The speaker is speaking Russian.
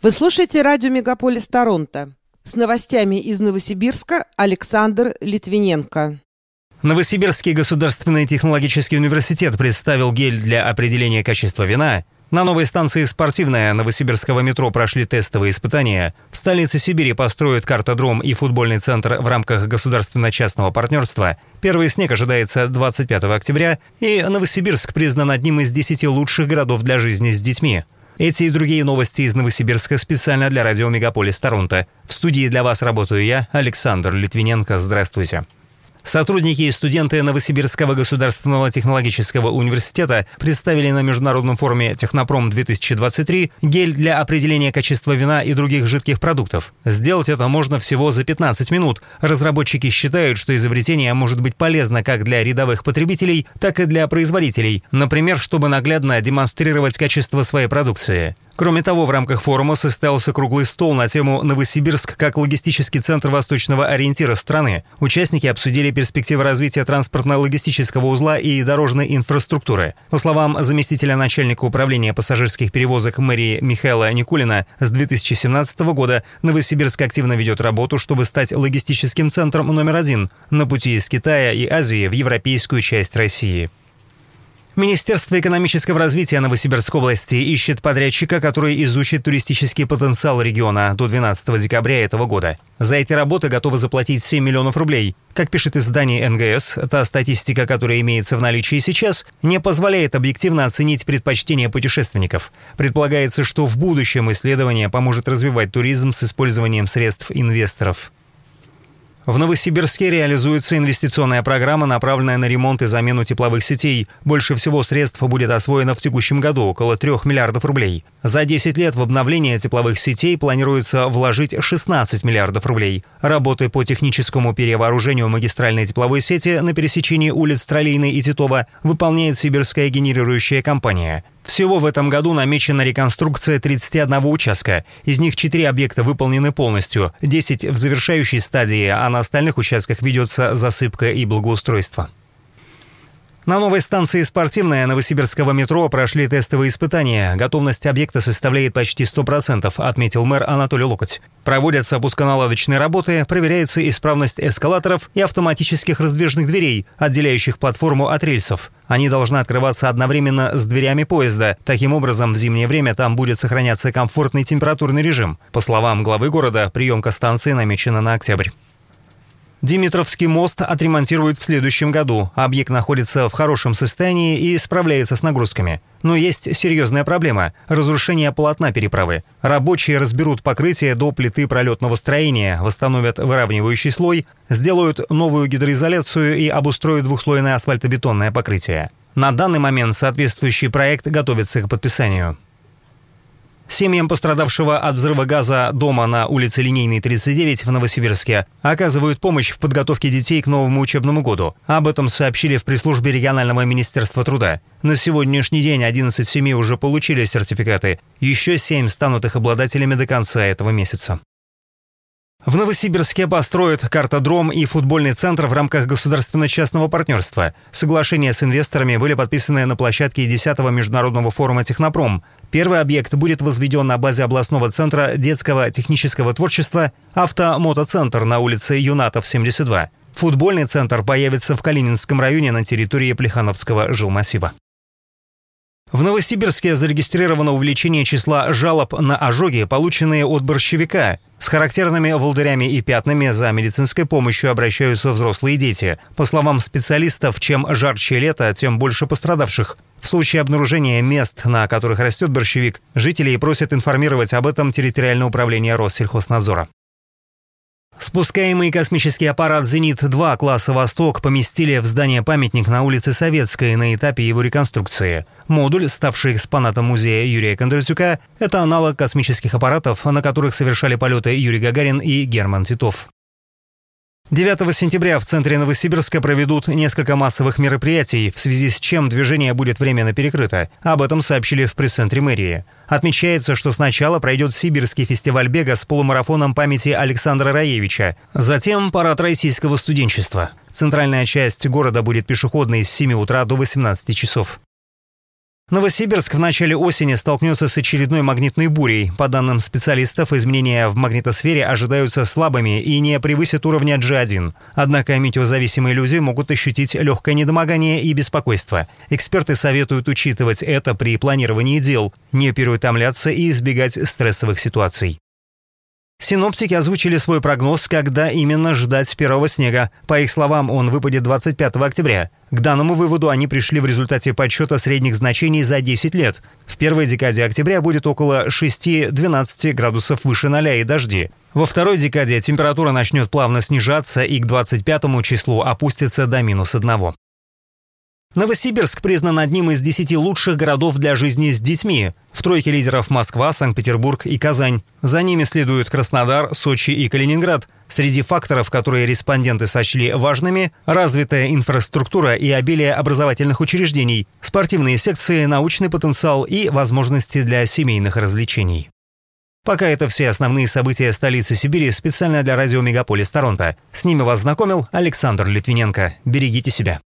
Вы слушаете радио «Мегаполис Торонто». С новостями из Новосибирска Александр Литвиненко. Новосибирский государственный технологический университет представил гель для определения качества вина. На новой станции «Спортивная» Новосибирского метро прошли тестовые испытания. В столице Сибири построят картодром и футбольный центр в рамках государственно-частного партнерства. Первый снег ожидается 25 октября, и Новосибирск признан одним из 10 лучших городов для жизни с детьми. Эти и другие новости из Новосибирска специально для радио «Мегаполис Торонто». В студии для вас работаю я, Александр Литвиненко. Здравствуйте. Сотрудники и студенты Новосибирского государственного технологического университета представили на международном форуме «Технопром-2023» гель для определения качества вина и других жидких продуктов. Сделать это можно всего за 15 минут. Разработчики считают, что изобретение может быть полезно как для рядовых потребителей, так и для производителей, например, чтобы наглядно демонстрировать качество своей продукции. Кроме того, в рамках форума состоялся круглый стол на тему «Новосибирск как логистический центр восточного ориентира страны». Участники обсудили перспективы развития транспортно-логистического узла и дорожной инфраструктуры. По словам заместителя начальника управления пассажирских перевозок мэрии Михаила Никулина, с 2017 года Новосибирск активно ведет работу, чтобы стать логистическим центром номер один на пути из Китая и Азии в европейскую часть России. Министерство экономического развития Новосибирской области ищет подрядчика, который изучит туристический потенциал региона до 12 декабря этого года. За эти работы готовы заплатить 7 миллионов рублей. Как пишет издание НГС, та статистика, которая имеется в наличии сейчас, не позволяет объективно оценить предпочтения путешественников. Предполагается, что в будущем исследование поможет развивать туризм с использованием средств инвесторов. В Новосибирске реализуется инвестиционная программа, направленная на ремонт и замену тепловых сетей. Больше всего средств будет освоено в текущем году – около 3 миллиардов рублей. За 10 лет в обновление тепловых сетей планируется вложить 16 миллиардов рублей. Работы по техническому перевооружению магистральной тепловой сети на пересечении улиц Троллейной и Титова выполняет сибирская генерирующая компания – всего в этом году намечена реконструкция 31 участка. Из них 4 объекта выполнены полностью, 10 в завершающей стадии, а на остальных участках ведется засыпка и благоустройство. На новой станции «Спортивная» Новосибирского метро прошли тестовые испытания. Готовность объекта составляет почти 100%, отметил мэр Анатолий Локоть. Проводятся пусконаладочные работы, проверяется исправность эскалаторов и автоматических раздвижных дверей, отделяющих платформу от рельсов. Они должны открываться одновременно с дверями поезда. Таким образом, в зимнее время там будет сохраняться комфортный температурный режим. По словам главы города, приемка станции намечена на октябрь. Димитровский мост отремонтируют в следующем году. Объект находится в хорошем состоянии и справляется с нагрузками. Но есть серьезная проблема – разрушение полотна переправы. Рабочие разберут покрытие до плиты пролетного строения, восстановят выравнивающий слой, сделают новую гидроизоляцию и обустроят двухслойное асфальтобетонное покрытие. На данный момент соответствующий проект готовится к подписанию. Семьям пострадавшего от взрыва газа дома на улице Линейной, 39 в Новосибирске оказывают помощь в подготовке детей к новому учебному году. Об этом сообщили в пресс-службе регионального министерства труда. На сегодняшний день 11 семей уже получили сертификаты. Еще 7 станут их обладателями до конца этого месяца. В Новосибирске построят картодром и футбольный центр в рамках государственно-частного партнерства. Соглашения с инвесторами были подписаны на площадке 10-го международного форума «Технопром». Первый объект будет возведен на базе областного центра детского технического творчества «Автомотоцентр» на улице Юнатов, 72. Футбольный центр появится в Калининском районе на территории Плехановского жилмассива. В Новосибирске зарегистрировано увеличение числа жалоб на ожоги, полученные от борщевика. С характерными волдырями и пятнами за медицинской помощью обращаются взрослые дети. По словам специалистов, чем жарче лето, тем больше пострадавших. В случае обнаружения мест, на которых растет борщевик, жителей просят информировать об этом территориальное управление Россельхознадзора. Спускаемый космический аппарат «Зенит-2» класса «Восток» поместили в здание-памятник на улице Советской на этапе его реконструкции. Модуль, ставший экспонатом музея Юрия Кондратюка, это аналог космических аппаратов, на которых совершали полеты Юрий Гагарин и Герман Титов. 9 сентября в центре Новосибирска проведут несколько массовых мероприятий, в связи с чем движение будет временно перекрыто. Об этом сообщили в пресс-центре мэрии. Отмечается, что сначала пройдет Сибирский фестиваль бега с полумарафоном памяти Александра Раевича. Затем парад российского студенчества. Центральная часть города будет пешеходной с 7 утра до 18 часов. Новосибирск в начале осени столкнется с очередной магнитной бурей. По данным специалистов, изменения в магнитосфере ожидаются слабыми и не превысят уровня G1. Однако метеозависимые люди могут ощутить легкое недомогание и беспокойство. Эксперты советуют учитывать это при планировании дел, не переутомляться и избегать стрессовых ситуаций. Синоптики озвучили свой прогноз, когда именно ждать первого снега. По их словам, он выпадет 25 октября. К данному выводу они пришли в результате подсчета средних значений за 10 лет. В первой декаде октября будет около 6-12 градусов выше 0 и дожди. Во второй декаде температура начнет плавно снижаться и к 25 числу опустится до минус 1. Новосибирск признан одним из десяти лучших городов для жизни с детьми. В тройке лидеров Москва, Санкт-Петербург и Казань. За ними следуют Краснодар, Сочи и Калининград. Среди факторов, которые респонденты сочли важными – развитая инфраструктура и обилие образовательных учреждений, спортивные секции, научный потенциал и возможности для семейных развлечений. Пока это все основные события столицы Сибири специально для радио «Мегаполис Торонто». С ними вас знакомил Александр Литвиненко. Берегите себя.